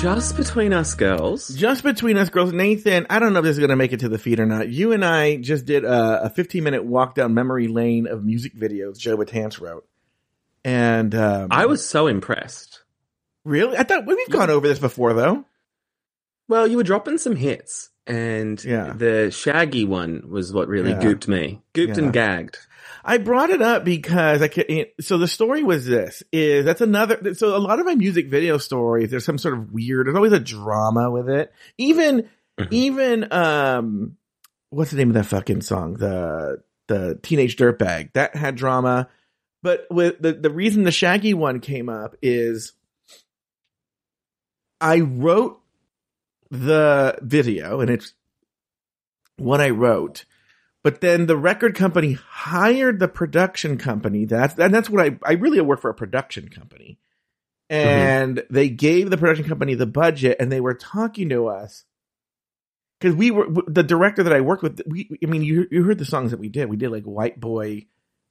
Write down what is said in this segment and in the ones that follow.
Just between us girls. Just between us girls, Nathan, I don't know if this is going to make it to the feed or not. You and I just did a, a 15 minute walk down memory lane of music videos Joe Betance wrote. And, um, I was so impressed. really, I thought we've gone over this before though. Well, you were dropping some hits, and Yeah. the Shaggy one was what really Yeah. gooped me. Gooped Yeah. and gagged. I brought it up because I can, so the story was this is that's another, so a lot of my music video stories, there's some sort of weird, there's always a drama with it. Even, Mhm. even, um, what's the name of that fucking song? The, the teenage dirtbag that had drama. But with the, the reason the Shaggy one came up is I wrote the video and it's what I wrote. But then the record company hired the production company. That's and that's what I I really work for a production company. Mm-hmm. And they gave the production company the budget and they were talking to us because we were the director that I worked with. We, I mean, you you heard the songs that we did. We did like White Boy,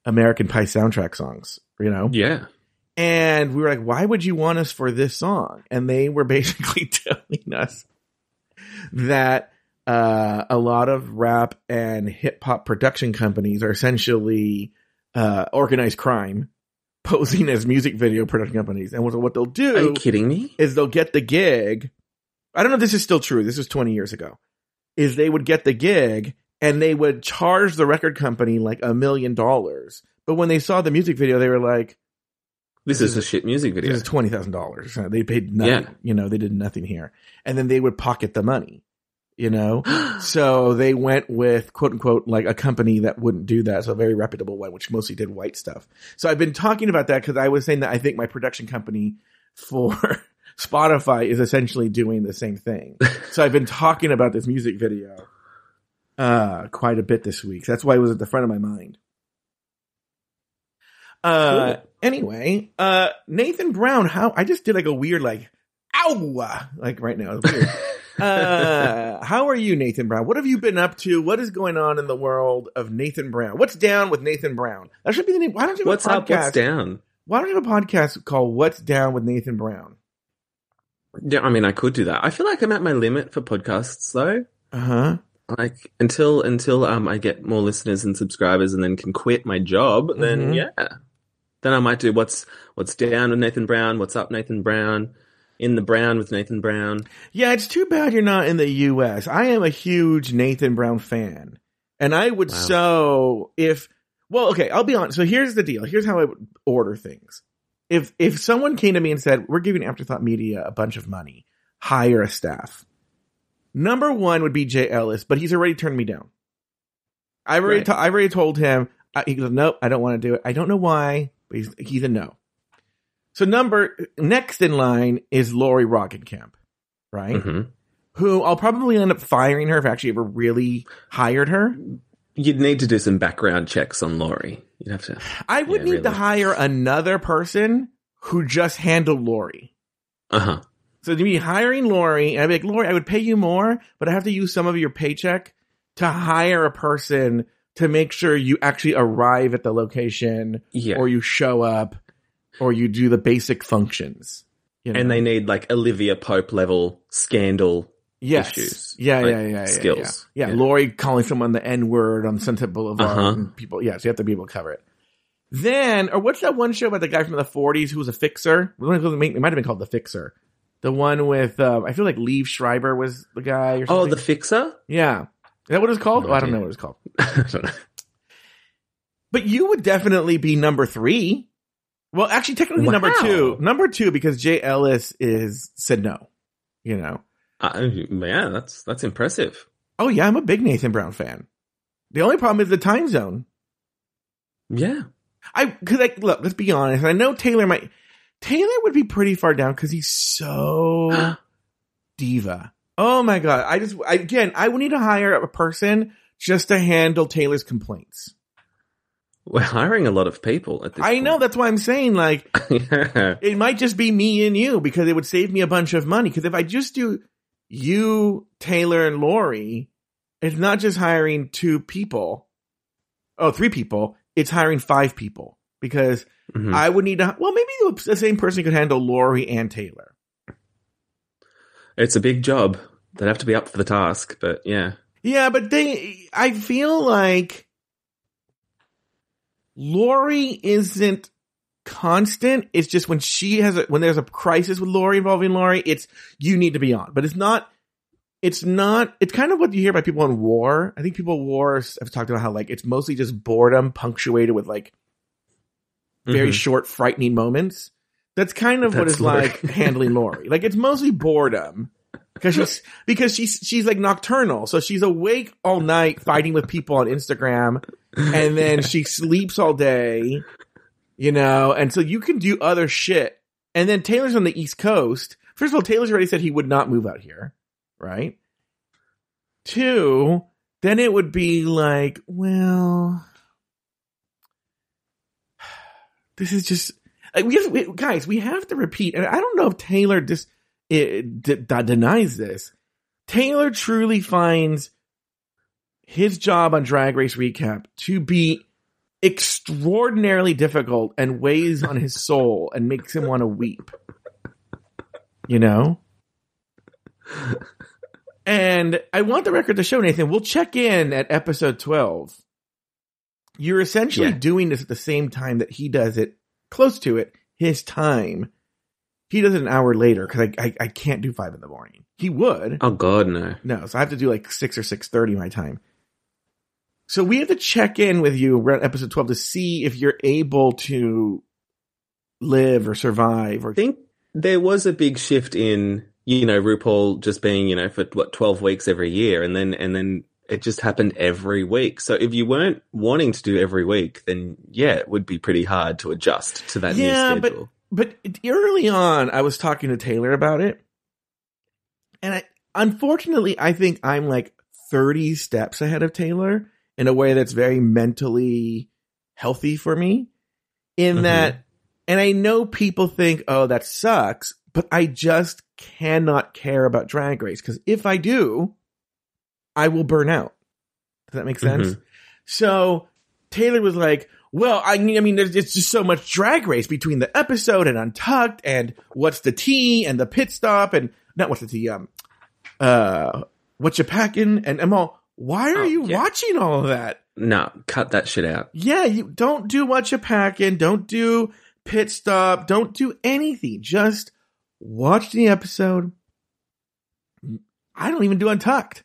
American Pie soundtrack songs, you know. Yeah. And we were like, why would you want us for this song? And they were basically telling us that uh, a lot of rap and hip hop production companies are essentially uh, organized crime posing as music video production companies. And what, what they'll Are do you kidding me? is they'll get the gig. I don't know if this is still true. This was 20 years ago. Is they would get the gig and they would charge the record company like a million dollars. But when they saw the music video, they were like, This is a shit music video. this is twenty thousand dollars. They paid nothing. Yeah. You know, they did nothing here, and then they would pocket the money. You know, so they went with quote unquote like a company that wouldn't do that, so a very reputable one, which mostly did white stuff. So I've been talking about that because I was saying that I think my production company for Spotify is essentially doing the same thing. so I've been talking about this music video uh quite a bit this week. That's why it was at the front of my mind. Uh Cool. Anyway, uh Nathan Brown, how I just did like a weird like ow like right now. Weird. uh how are you Nathan Brown? What have you been up to? What is going on in the world of Nathan Brown? What's down with Nathan Brown? That should be the name. Why don't you have What's a podcast? up? What's down? Why don't you have a podcast called What's Down with Nathan Brown? Yeah, I mean, I could do that. I feel like I'm at my limit for podcasts, though. Uh-huh. Like until until um I get more listeners and subscribers, and then can quit my job. Then Mhm. yeah, then I might do what's what's down with Nathan Brown. What's up, Nathan Brown? In the Brown with Nathan Brown. Yeah, it's too bad you're not in the US. I am a huge Nathan Brown fan. And I would Wow. so if well, okay, I'll be honest. So here's the deal. Here's how I would order things. If if someone came to me and said, "We're giving Afterthought Media a bunch of money, hire a staff." Number 1 would be Jay Ellis, but he's already turned me down. I've already Right. to- I've already told him uh, he goes, "Nope, I don't want to do it." I don't know why, but he's he's a no. So number next in line is Lori Roggenkamp, right? hmm who I'll probably end up firing her if I actually ever really hired her. You'd need to do some background checks on Lori. You'd have to. I would Yeah, need to hire another person who just handled Lori. Uh huh. So to be hiring Lori, and I'd be like, Lori, I would pay you more, but I have to use some of your paycheck to hire a person to make sure you actually arrive at the location Yeah. or you show up or you do the basic functions. You know? and they need like Olivia Pope level scandal. yes. issues, Yeah, like yeah, yeah, yeah, skills. Yeah, yeah. Yeah. Lori calling someone the N word on Sunset Boulevard. Uh-huh. And people, yes, yeah, so you have to be able to cover it. Then, or what's that one show about the guy from the 40s who was a fixer? It might have been called The Fixer. The one with, um, I feel like Liev Schreiber was the guy or something. Oh, the fixer. yeah. Is that what it's called? No oh, I don't know what it's called. I. But you would definitely be number three. Well, actually, technically number two. Number two because Jay Ellis is said no. You know. Uh, yeah, that's that's impressive. Oh yeah, I'm a big Nathan Brown fan. The only problem is the time zone. Yeah. I because like look, let's be honest. I know Taylor might. Taylor would be pretty far down because he's so diva. Oh my god! I just I, again, I would need to hire a person just to handle Taylor's complaints. We're hiring a lot of people at this. I know that's why I'm saying like yeah. it might just be me and you because it would save me a bunch of money. Because if I just do you, Taylor, and Lori, it's not just hiring two people. Oh, three people. It's hiring five people because Mhm. I would need to. Well, maybe the same person could handle Lori and Taylor. It's a big job. They'd have to be up for the task, but yeah. Yeah, but they, I feel like Lori isn't constant. It's just when she has a, when there's a crisis with Lori involving Lori, it's, you need to be on, but it's not, it's not, it's kind of what you hear by people in war. I think people in war have talked about how like it's mostly just boredom punctuated with like very Mhm. short, frightening moments. That's kind of what it's Lori. like handling Lori. Like it's mostly boredom because she's because she's she's like nocturnal, so she's awake all night fighting with people on Instagram, and then she sleeps all day, you know. And so you can do other shit. And then Taylor's on the East Coast. First of all, Taylor's already said he would not move out here, right? Two, then it would be like, well, this is just we, have, we guys. We have to repeat, and I don't know if Taylor just it, d- d- denies this. Taylor truly finds his job on Drag Race Recap to be extraordinarily difficult and weighs on his soul and makes him want to weep. You know? And I want the record to show Nathan. We'll check in at episode 12. You're essentially Yeah. doing this at the same time that he does it, close to it, his time. He does it an hour later because I, I I can't do five in the morning. He would, Oh God, no. no, so I have to do like six or six thirty my time. So we have to check in with you around episode twelve to see if you're able to live or survive or I think there was a big shift in you know RuPaul just being you know for what twelve weeks every year, and then and then it just happened every week. So if you weren't wanting to do every week, then yeah, it would be pretty hard to adjust to that Yeah, new but- schedule. but early on I was talking to Taylor about it. And I unfortunately I think I'm like 30 steps ahead of Taylor in a way that's very mentally healthy for me. In Mhm. that and I know people think, "Oh, that sucks," but I just cannot care about drag race cuz if I do, I will burn out. Does that make sense? Mhm. So Taylor was like, well, I mean, I mean, it's just so much drag race between the episode and Untucked and what's the tea and the pit stop and not what's the tea, um, uh, what you packing and I'm all, why are Oh, you yeah. watching all of that? No, cut that shit out. Yeah, you don't do what you packing, don't do pit stop, don't do anything. Just watch the episode. I don't even do Untucked.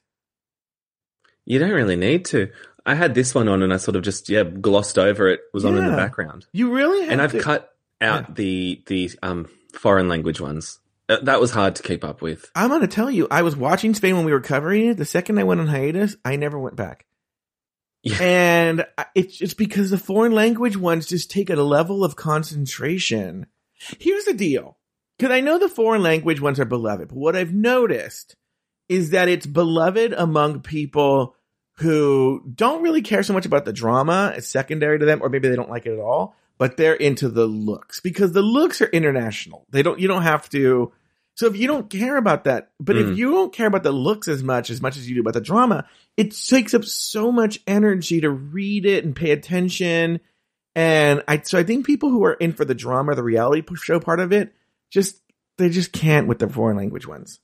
You don't really need to. I had this one on, and I sort of just yeah glossed over it. Was on in the background, You really and I've to. cut out the the um foreign language ones. Uh, That was hard to keep up with. I'm gonna tell you, I was watching Spain when we were covering it. The second I went on hiatus, I never went back. Yeah. And it's just because the foreign language ones just take a level of concentration. Here's the deal. Cause I know the foreign language ones are beloved, but what I've noticed is that it's beloved among people who don't really care so much about the drama. It's secondary to them, or maybe they don't like it at all, but they're into the looks because the looks are international. They don't, you don't have to. So if you don't care about that, but if Mm. you don't care about the looks as much, as much as you do about the drama, it takes up so much energy to read it and pay attention. And I, so I think people who are in for the drama, the reality show part of it, just, they just can't with the foreign language ones.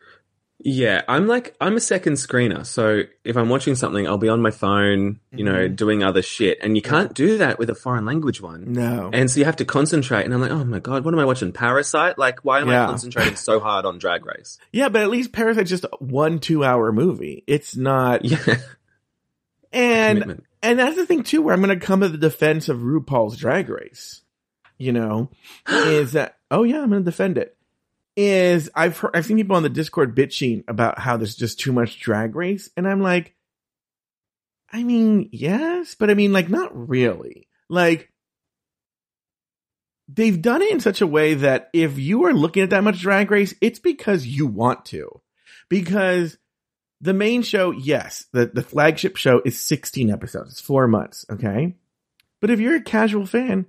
Yeah, I'm like I'm a second screener. So if I'm watching something, I'll be on my phone, you know, Mhm. doing other shit, and you can't do that with a foreign language one. No. And so you have to concentrate. And I'm like, oh my god, what am I watching? Parasite? Like, why am Yeah. I concentrating so hard on Drag Race? yeah, but at least Parasite's just one, two hour movie. It's not, Yeah, and commitment. And that's the thing too, where I'm going to come to the defense of RuPaul's Drag Race. You know, is that oh yeah, I'm going to defend it. Is I've heard, I've seen people on the Discord bitching about how there's just too much Drag Race, and I'm like, I mean, yes, but I mean, like, not really. Like, they've done it in such a way that if you are looking at that much Drag Race, it's because you want to, because the main show, yes, the, the flagship show is 16 episodes. It's four months. Okay. But if you're a casual fan,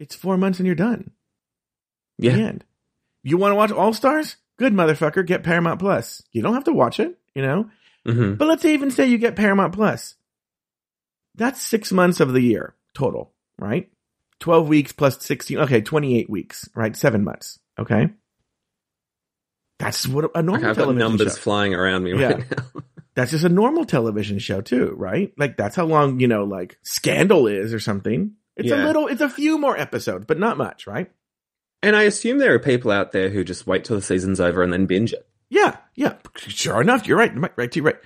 it's four months and you're done. The Yeah, end. You want to watch All Stars? Good motherfucker. Get Paramount Plus. You don't have to watch it, you know? hmm But let's even say you get Paramount Plus. That's six months of the year total, right? 12 weeks plus 16. Okay. 28 weeks, right? Seven months. Okay. That's what a normal I've got television numbers show. flying around me Yeah. right now. That's just a normal television show too, right? Like that's how long you know, like Scandal is or something. It's a little, it's a few more episodes, but not much, right? And I assume there are people out there who just wait till the season's over and then binge it. Yeah, yeah. Sure enough, you're right. Right, right, too, right.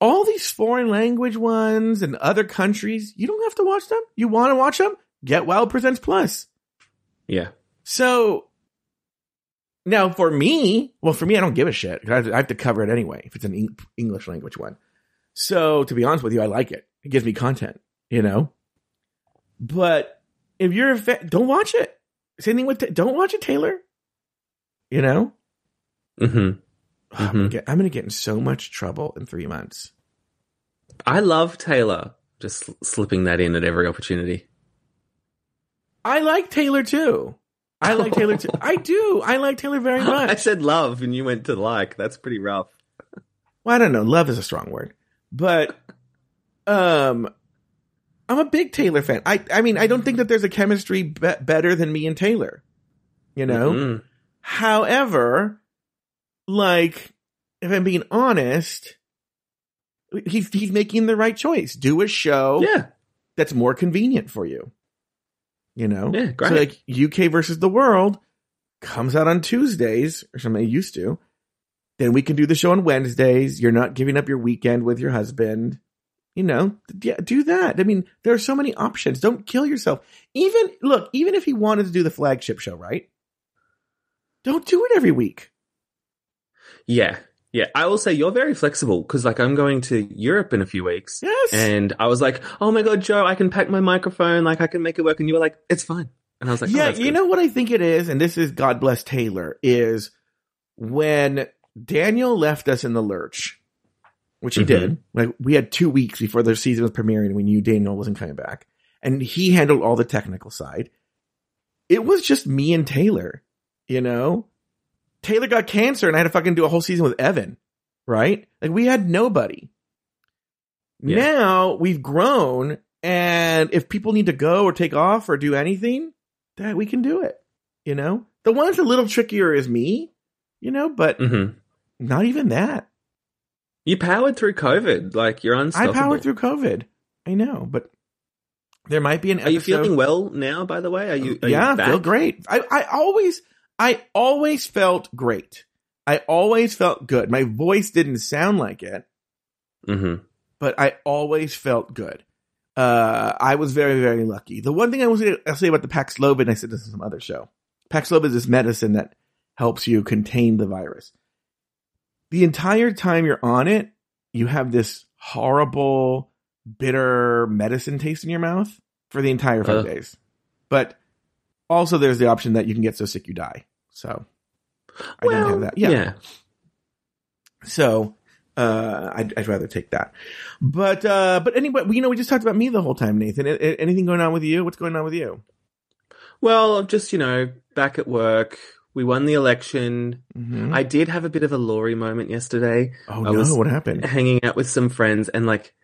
All these foreign language ones and other countries, you don't have to watch them. You want to watch them? Get WOW Presents Plus. Yeah. So now for me, well, for me, I don't give a shit. I have to, I have to cover it anyway if it's an Eng- English language one. So to be honest with you, I like it. It gives me content, you know. But if you're a fan, don't watch it. Same thing with don't watch it, Taylor. You know, hmm I'm, gonna get, I'm gonna get in so much trouble in three months. I love Taylor. Just slipping that in at every opportunity. I like Taylor too. I like Taylor too. I do. I like Taylor very much. I said love and you went to like. That's pretty rough. well, I don't know. Love is a strong word, but um, I'm a big Taylor fan. I I mean, I don't think that there's a chemistry be- better than me and Taylor. You know. Mhm. However, like if I'm being honest, he's he's making the right choice. Do a show Yeah. that's more convenient for you. You know? Yeah, great. So like UK versus the world comes out on Tuesdays or something it used to. Then we can do the show on Wednesdays. You're not giving up your weekend with your husband. You know, yeah, do that. I mean, there are so many options. Don't kill yourself. Even look, even if he wanted to do the flagship show, right? Don't do it every week. Yeah. Yeah. I will say you're very flexible because like I'm going to Europe in a few weeks. Yes. And I was like, oh my God, Joe, I can pack my microphone. Like I can make it work. And you were like, it's fine. And I was like, oh, yeah, that's you good. know what I think it is, and this is God bless Taylor, is when Daniel left us in the lurch, which he Mhm. did. Like we had two weeks before the season was premiering, and we knew Daniel wasn't coming back, and he handled all the technical side. It was just me and Taylor, you know. Taylor got cancer, and I had to fucking do a whole season with Evan, right? Like we had nobody. Yeah. Now we've grown, and if people need to go or take off or do anything, that we can do it. You know, the one that's a little trickier is me, you know, but Mhm. not even that. You powered through COVID. Like you're unstoppable. I powered through COVID. I know, but there might be an Are you episode- feeling well now, by the way? Are you, are yeah, you feel great. I, I always, I always felt great. I always felt good. My voice didn't sound like it, Mm-hmm. but I always felt good. Uh, I was very, very lucky. The one thing I was I'll say about the Paxlovid, I said this in some other show. Paxlovid is this medicine that helps you contain the virus. The entire time you're on it, you have this horrible, bitter medicine taste in your mouth for the entire five Ugh. days. But also, there's the option that you can get so sick you die. So I didn't have that. Yeah. yeah. So uh, I'd, I'd rather take that. But uh, but anyway, you know, we just talked about me the whole time, Nathan. Anything going on with you? What's going on with you? Well, just, you know, back at work. We won the election. Mhm. I did have a bit of a Lori moment yesterday. oh I no, what happened? Hanging out with some friends and like,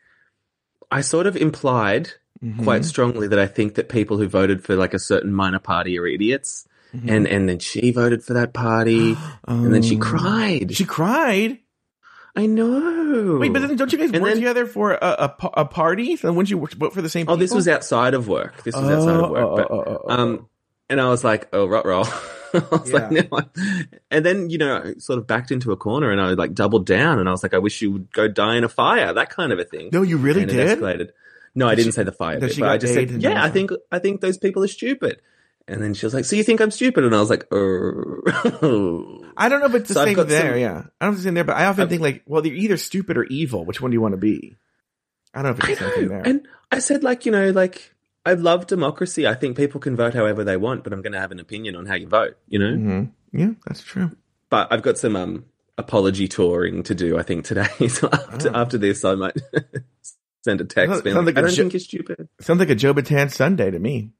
I sort of implied Mhm. quite strongly that I think that people who voted for like a certain minor party are idiots. Mhm. And, and then she voted for that party and then she Oh. cried. She cried. I know. Wait, but then don't you guys And work then- together for a, a, a party? So wouldn't you vote for the same? Oh, this was outside of work. This was outside of work. Oh, but, oh, oh, oh, oh. um, and I was like, oh, rot roll. I was Yeah. like, no. And then, you know, I sort of backed into a corner and I like doubled down and I was like, I wish you would go die in a fire, that kind of a thing. no, you really and did. escalated. No, I didn't she- say the fire bit, but I just said, yeah, I think, I think those people are stupid. And then she was like, so you think I'm stupid? And I was like, oh. I don't know if it's the So same there. some- yeah, I don't know if it's in there, but I often I've- think like, well, you're either stupid or evil. Which one do you want to be? I don't know if it's the same there. And I said, like, you know, like, I love democracy. I think people can vote however they want, but I'm going to have an opinion on how you vote, you know? Mhm. Yeah, that's true. But I've got some um, apology touring to do, I think, today. So after, Oh. after this, I might send a text. Sounds- sounds like, like a I don't jo- think you're stupid. Sounds like a Joe Batan Sunday to me.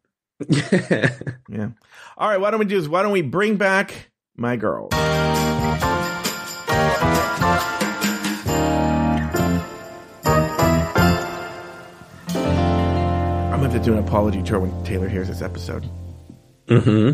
Yeah. Yeah. All right. Why don't we do this? Why don't we bring back my girl? Have to do an apology tour when Taylor hears this episode. hmm